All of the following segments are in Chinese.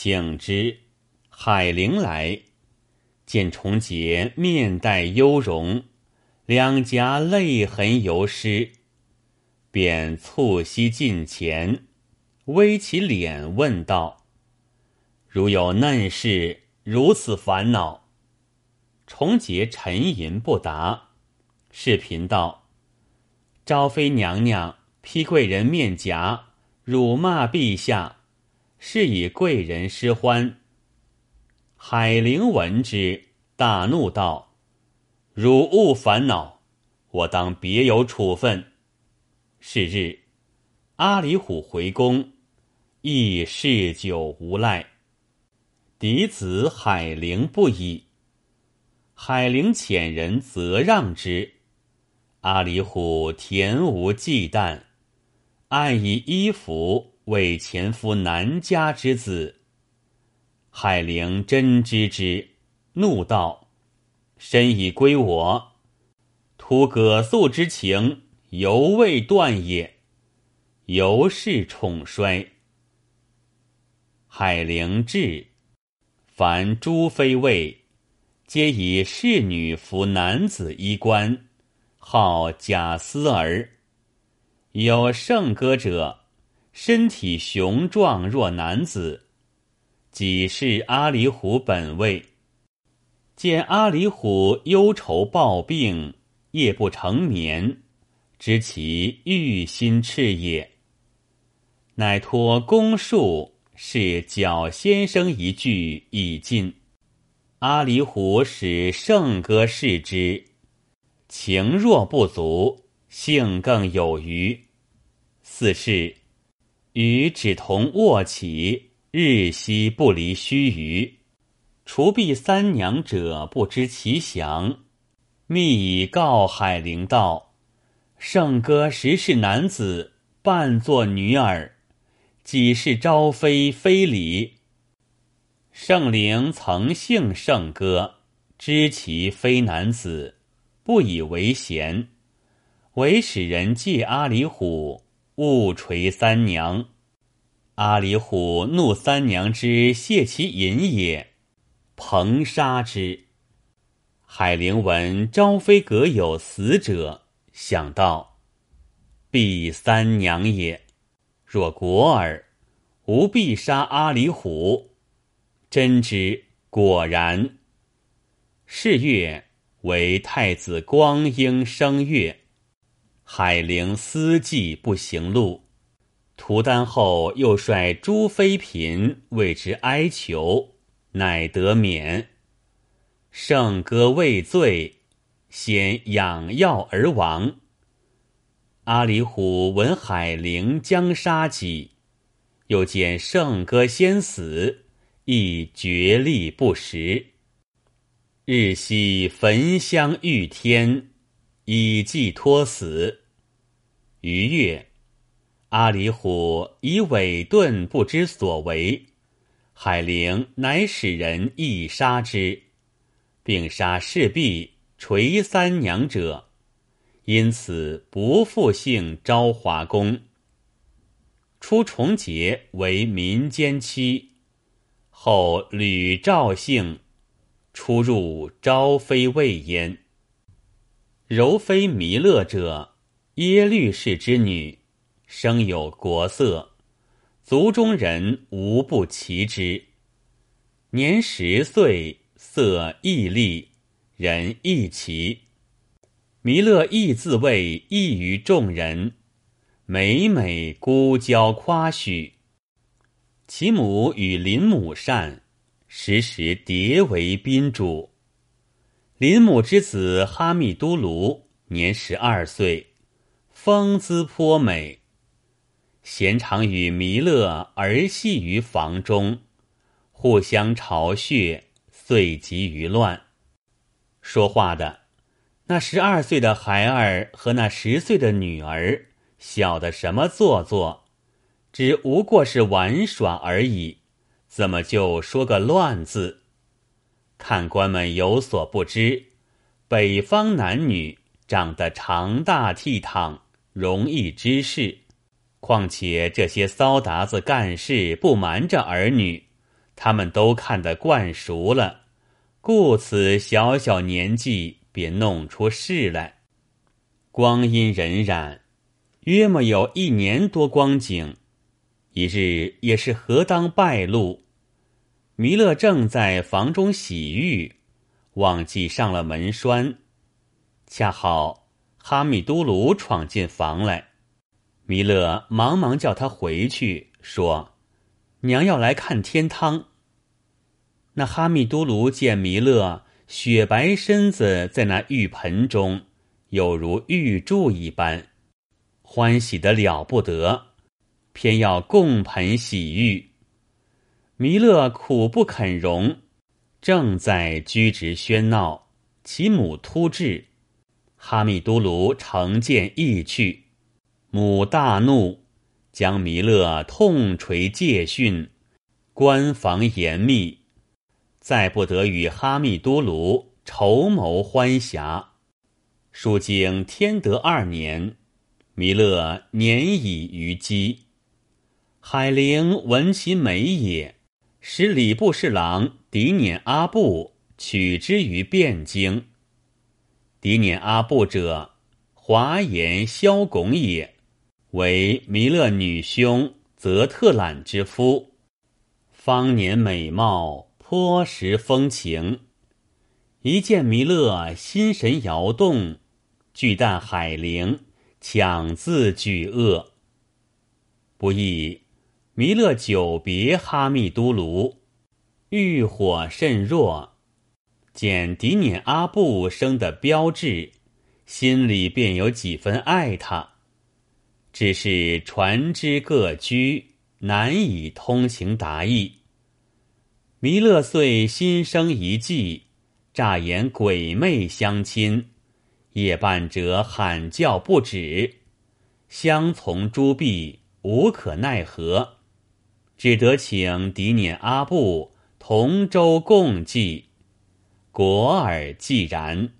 请之。海灵来，见重杰面带忧容，两颊泪痕犹湿，便促膝近前，微起脸问道：“如有嫩事，如此烦恼？”重杰沉吟不答，视频道：“昭妃娘娘批贵人面颊，辱骂陛下，是以贵人失欢。”海灵闻之，大怒道：“汝勿烦恼，我当别有处分。”是日，阿里虎回宫，亦嗜酒无赖。嫡子海灵不已，海灵遣人责让之，阿里虎恬无忌惮，暗以衣服为前夫南家之子。海灵真知之，怒道：“身已归我，图葛素之情，犹未断也。犹是宠衰。”海灵至，凡诸妃位，皆以侍女服男子衣冠，号贾思儿。有圣歌者，身体雄壮若男子。己是阿里虎本位，见阿里虎忧愁抱病，夜不成眠，知其欲心炽也。乃托公术，是角先生一句已尽。阿里虎使圣歌示之，情若不足，性更有余。四是与只同卧起。日夕不离须臾，除避三娘者不知其详。密以告海陵道：“圣哥实是男子，扮作女儿，几是朝妃非礼。圣灵曾幸圣哥，知其非男子，不以为贤，唯使人借阿里虎，误垂三娘。”阿里虎怒三娘之泄其淫也，彭杀之。海灵闻昭妃阁有死者，想到必三娘也。若果尔，吾必杀阿里虎。真之，果然。是月为太子光阴生月，海灵思计不行路。屠丹后，又率诸妃嫔为之哀求，乃得免。圣歌未醉，先养药而亡。阿里虎闻海灵将杀己，又见圣歌先死，亦决力不食。日夕焚香欲天，以寄托死。于月。阿里虎以伪钝不知所为，海陵乃使人亦杀之，并杀侍婢垂三娘者，因此不复姓昭华宫。初重节为民间妻，后吕赵姓，出入昭妃位焉。柔妃弥勒者，耶律氏之女。生有国色，族中人无不齐之。年十岁，色亦丽，人亦奇。弥勒亦自谓异于众人，每每孤娇夸许。其母与林母善，时时迭为宾主。林母之子哈密都卢年十二岁，风姿颇美。闲常与弥勒儿戏于房中，互相嘲谑，遂及于乱。说话的那十二岁的孩儿和那十岁的女儿，小的什么做作，只无过是玩耍而已，怎么就说个乱字？看官们有所不知，北方男女长得长大倜傥，容易知事。况且这些骚达子干事不瞒着儿女，他们都看得惯熟了，故此小小年纪便弄出事来。光阴荏苒，约莫有一年多光景。一日也是何当败露，弥勒正在房中洗浴，忘记上了门栓，恰好哈密都卢闯进房来，弥勒忙忙叫他回去，说：“娘要来看天汤。”那哈密都卢见弥勒雪白身子在那浴盆中，有如玉柱一般，欢喜的了不得。偏要共盆洗浴，弥勒苦不肯容，正在居直喧闹，其母突至，哈密都卢乘剑意去，母大怒，将弥勒痛捶戒训，关防严密，再不得与哈密都卢筹谋欢暇。书经天德二年，弥勒年已于基。海陵闻其美也，使礼部侍郎狄辇阿布取之于汴京。狄辇阿布者，华严萧拱也，为弥勒女兄则特懒之夫，方年美貌，颇识风情。一见弥勒，心神摇动，惧惮海陵，强自举恶，不意。弥勒久别哈密都卢，欲火甚弱，见迪辇阿布生的标志，心里便有几分爱他。只是船只各居，难以通情达意。弥勒遂心生一计，诈言鬼魅相亲，夜半者喊叫不止，相从诸婢无可奈何。只得请狄辇阿布同舟共济，果尔既然。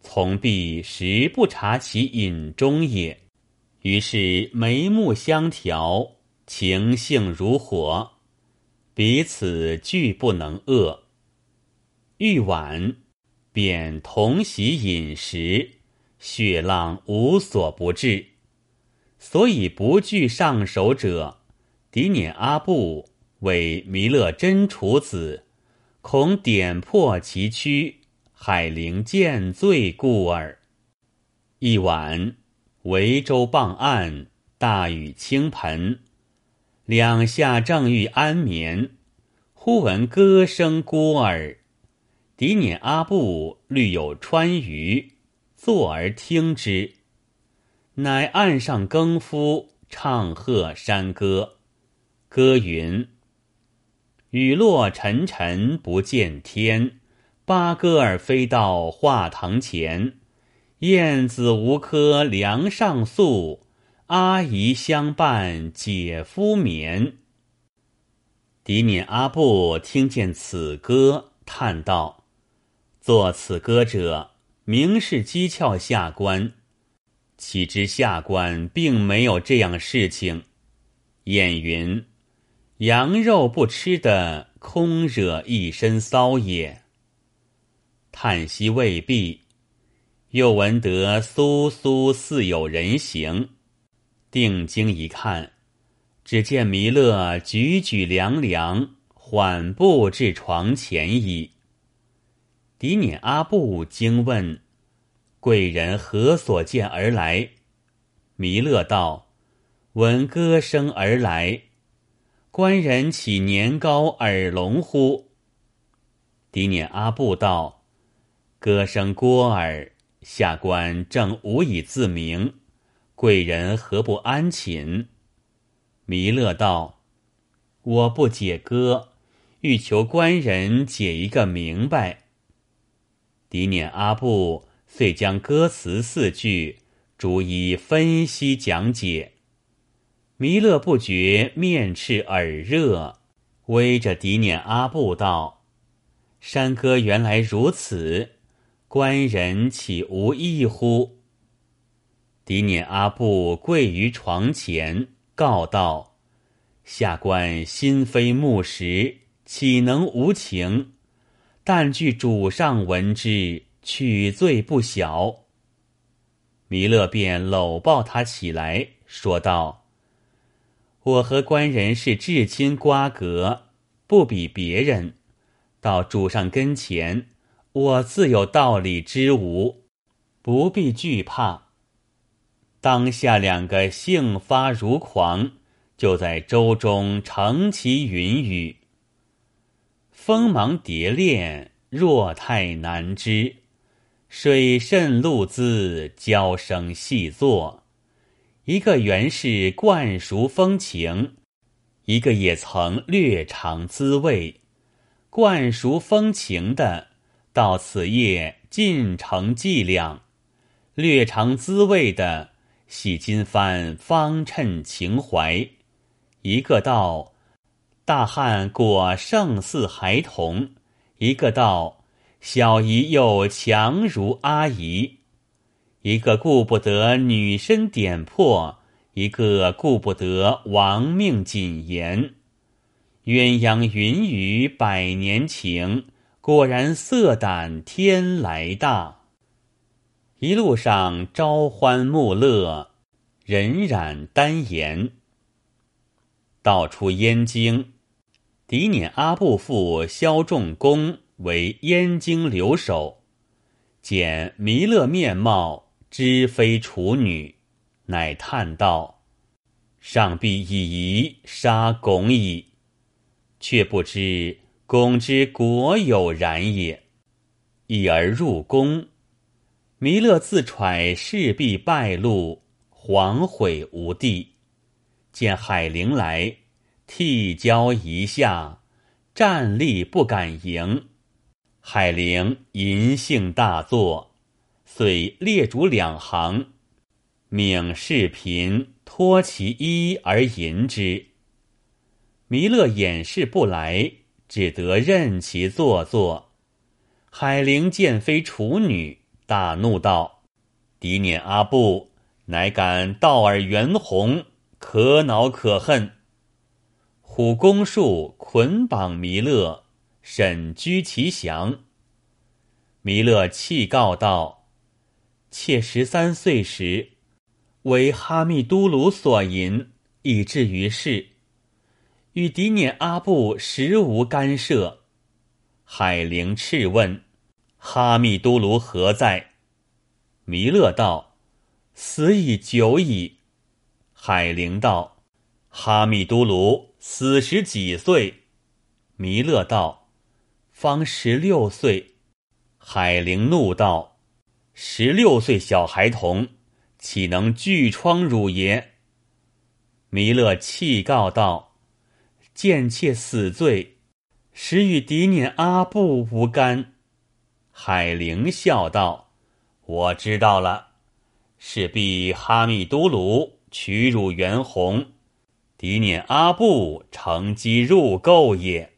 从必实不察其隐中也，于是眉目相调，情性如火，彼此俱不能遏。欲晚，便同席饮食，血浪无所不至，所以不惧上手者。迪辇阿布为弥勒真处子，恐点破其躯，海陵见罪故耳。一晚，维州傍岸，大雨倾盆，两下正欲安眠，忽闻歌声孤耳。迪辇阿布虑有川渝，坐而听之，乃岸上更夫唱和山歌。歌云：雨落沉沉不见天，八哥儿飞到画堂前。燕子无科梁上宿，阿姨相伴姐夫眠。迪敏阿布听见此歌，叹道：“作此歌者，明是讥诮下官，岂知下官并没有这样事情。”燕云。羊肉不吃的，空惹一身骚也。叹息未毕，又闻得苏苏似有人形，定睛一看，只见弥勒举举凉凉，缓步至床前矣。狄辇阿布惊问：“贵人何所见而来？”弥勒道：“闻歌声而来。”官人岂年高耳聋乎？狄辇阿布道：“歌声聒耳，下官正无以自明，贵人何不安寝？”弥勒道：“我不解歌，欲求官人解一个明白。”狄辇阿布遂将歌词四句逐一分析讲解。弥勒不觉面赤耳热，微着迪辇阿布道：“山歌原来如此，官人岂无异乎？”迪辇阿布跪于床前，告道：“下官心非木石，岂能无情？但据主上闻之，取罪不小。”弥勒便搂抱他起来，说道：“我和官人是至亲瓜葛，不比别人。到主上跟前，我自有道理之无，不必惧怕。”当下两个兴发如狂，就在舟中乘其云雨，锋芒蝶恋，若太难知。水甚露滋，娇声细作。一个原是惯熟风情，一个也曾略尝滋味。惯熟风情的，到此夜尽成伎俩；略尝滋味的，喜金幡方衬情怀。一个道大汉果胜似孩童，一个道。小姨又强如阿姨，一个顾不得女身点破，一个顾不得亡命谨言。鸳鸯云雨百年情，果然色胆天来大。一路上朝欢暮乐，人染丹颜。道出燕京，狄辇阿部父萧仲公。为燕京留守，见弥勒面貌，知非处女，乃叹道：“上必以夷杀巩矣。”却不知拱之果有然也。一而入宫，弥勒自揣势必败露，惶悔无地。见海灵来，涕交一下，站立不敢迎。海灵淫性大作，遂列主两行，命侍嫔脱其衣而淫之。弥勒掩饰不来，只得任其做作。海灵见非处女，大怒道：“狄辇阿布，乃敢道尔袁弘，可恼可恨！”虎弓术捆绑弥勒。审居其详。弥勒泣告道：“妾十三岁时，为哈密都卢所淫，以至于世。与狄辇阿布实无干涉。”海灵斥问：“哈密都卢何在？”弥勒道：“死已久矣。”海灵道：“哈密都卢死时几岁？”弥勒道。方十六岁，海灵怒道：“十六岁小孩童，岂能拒疮汝爷？”弥勒泣告道：“贱妾死罪，实与狄念阿布无干。”海灵笑道：“我知道了，是必哈密都卢取汝元宏，狄念阿布乘机入垢也。”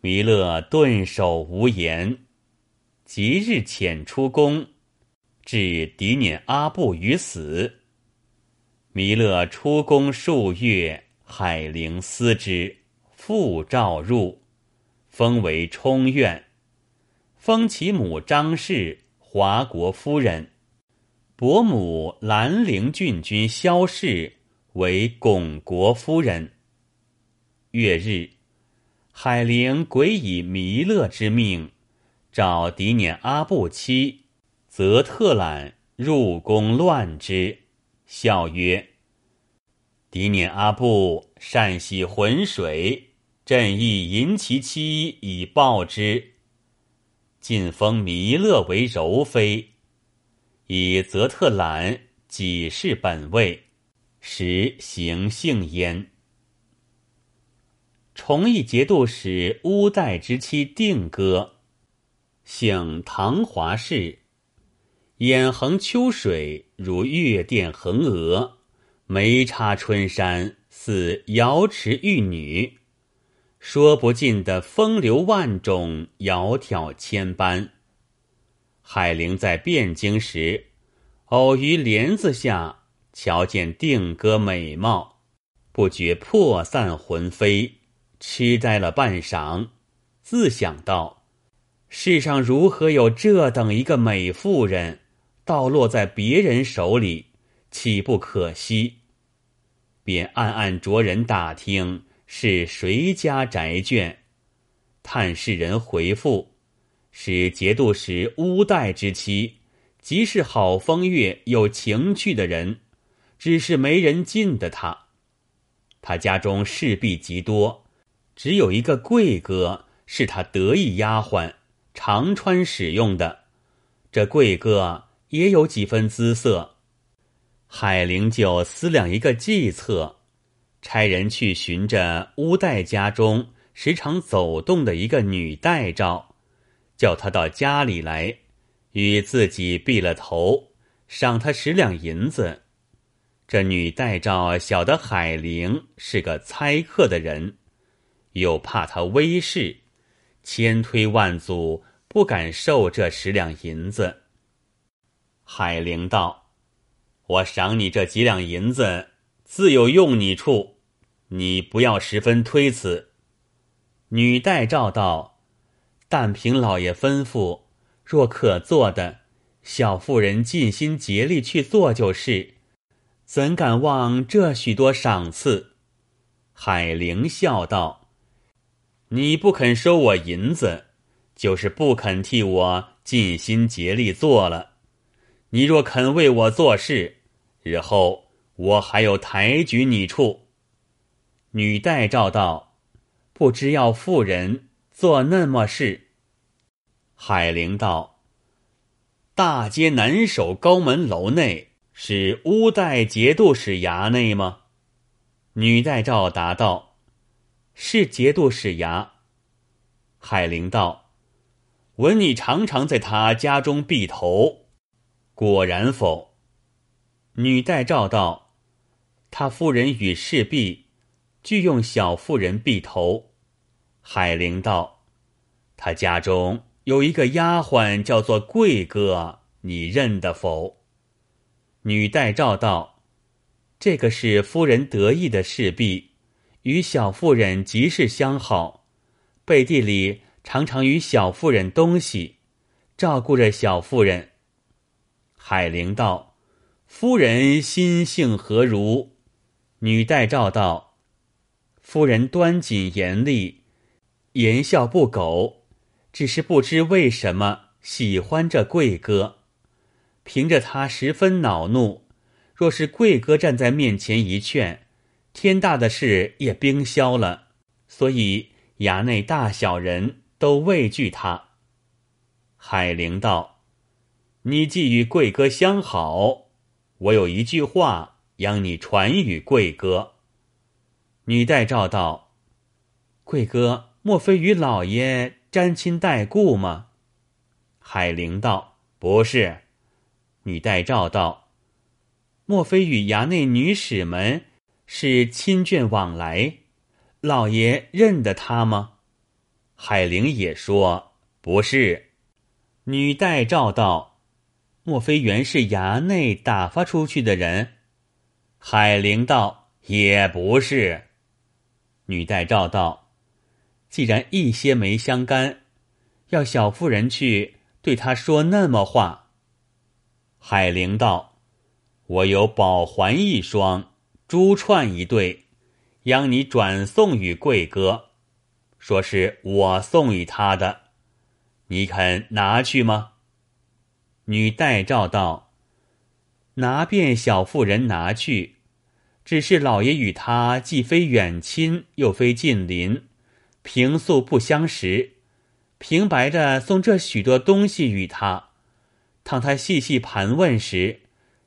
弥勒顿首无言，即日遣出宫，置狄辇阿布于死。弥勒出宫数月，海陵思之，复召入，封为冲院，封其母张氏华国夫人，伯母兰陵郡君萧氏为巩国夫人。月日。海陵鬼以弥勒之命，召狄辇阿布妻，则特懒入宫乱之，笑曰：“狄辇阿布善洗浑水，朕亦淫其妻以报之。晋封弥勒为柔妃，以则特懒己是本位，实行幸焉。”崇义节度使乌代之妻定歌，姓唐华氏，眼横秋水如月殿横额，眉插春山似瑶池玉女，说不尽的风流万种，窈窕千般。海灵在汴京时，偶于帘子下瞧见定歌美貌，不觉魄散魂飞，痴呆了半晌，自想到：世上如何有这等一个美妇人，倒落在别人手里，岂不可惜？便暗暗着人打听是谁家宅眷，探视人回复是节度使乌代之妻，即是好风月、有情趣的人，只是没人进的他。他家中侍婢极多，只有一个贵哥是他得意丫鬟，常穿使用的。这贵哥也有几分姿色。海灵就思量一个计策，差人去寻着乌代家中时常走动的一个女代照，叫他到家里来，与自己避了头，赏他十两银子。这女代照晓得海灵是个猜客的人，又怕他威势，千推万阻，不敢受这十两银子。海灵道：“我赏你这几两银子，自有用你处，你不要十分推辞。”女代照道：“但凭老爷吩咐，若可做的，小妇人尽心竭力去做就是。”怎敢忘这许多赏赐？海灵笑道：“你不肯收我银子，就是不肯替我尽心竭力做了。你若肯为我做事，日后我还有抬举你处。”女代诏道：“不知要妇人做那么事。”海灵道：“大街南首高门楼内。”是乌代节度使衙内吗？女代诏答道：“是节度使衙。”海灵道：“闻你常常在他家中避头，果然否？”女戴诏道：“他夫人与侍婢俱用小妇人避头。”海灵道：“他家中有一个丫鬟叫做贵哥，你认得否？”女戴诏道：“这个是夫人得意的侍婢，与小妇人极是相好，背地里常常与小妇人东西，照顾着小妇人。”海灵道：“夫人心性何如？”女代照道：“夫人端谨严厉，言笑不苟，只是不知为什么喜欢这贵哥。”凭着他十分恼怒，若是贵哥站在面前一劝，天大的事也冰消了。所以衙内大小人都畏惧他。海灵道：“你既与贵哥相好，我有一句话，央你传与贵哥。”女代诏道：“贵哥莫非与老爷沾亲带故吗？”海灵道：“不是。”女代诏道：“莫非与衙内女使们是亲眷往来？老爷认得他吗？”海灵也说：“不是。”女代诏道：“莫非原是衙内打发出去的人？”海灵道：“也不是。”女代诏道：“既然一些没相干，要小妇人去对他说那么话。”海灵道：“我有宝环一双，珠串一对，央你转送与贵哥，说是我送与他的，你肯拿去吗？”女代诏道：“拿便小妇人拿去，只是老爷与他既非远亲，又非近邻，平素不相识，平白的送这许多东西与他。”当他细细盘问时，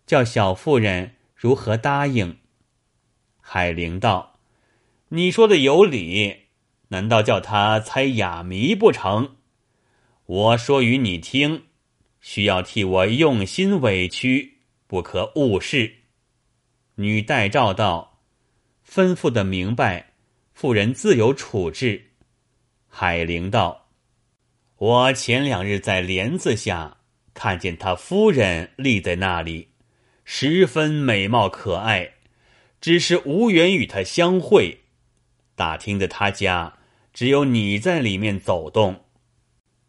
叫小妇人如何答应？海灵道：“你说的有理，难道叫他猜哑谜不成？我说与你听，需要替我用心委屈，不可误事。”女代诏道：“吩咐的明白，妇人自有处置。”海灵道：“我前两日在帘子下。”看见他夫人立在那里，十分美貌可爱，只是无缘与他相会。打听的他家只有你在里面走动，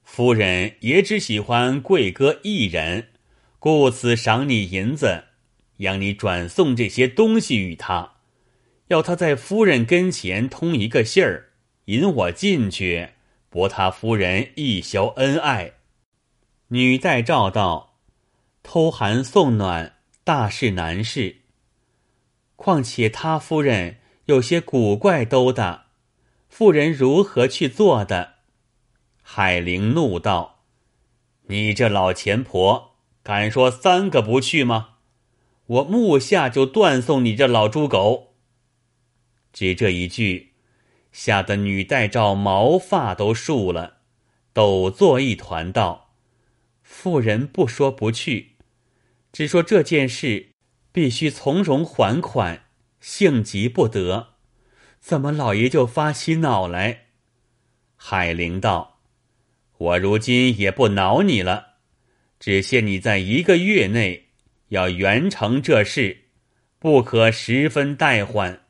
夫人也只喜欢贵哥一人，故此赏你银子，让你转送这些东西与他，要他在夫人跟前通一个信儿，引我进去，博他夫人一宵恩爱。女代诏道：“偷寒送暖，大事难事。况且他夫人有些古怪兜的，妇人如何去做的？”海玲怒道：“你这老钱婆，敢说三个不去吗？我目下就断送你这老猪狗！”只这一句，吓得女代召毛发都竖了，抖作一团道。妇人不说不去，只说这件事必须从容还款，性急不得。怎么老爷就发起恼来？海灵道：“我如今也不恼你了，只限你在一个月内要圆成这事，不可十分怠缓。”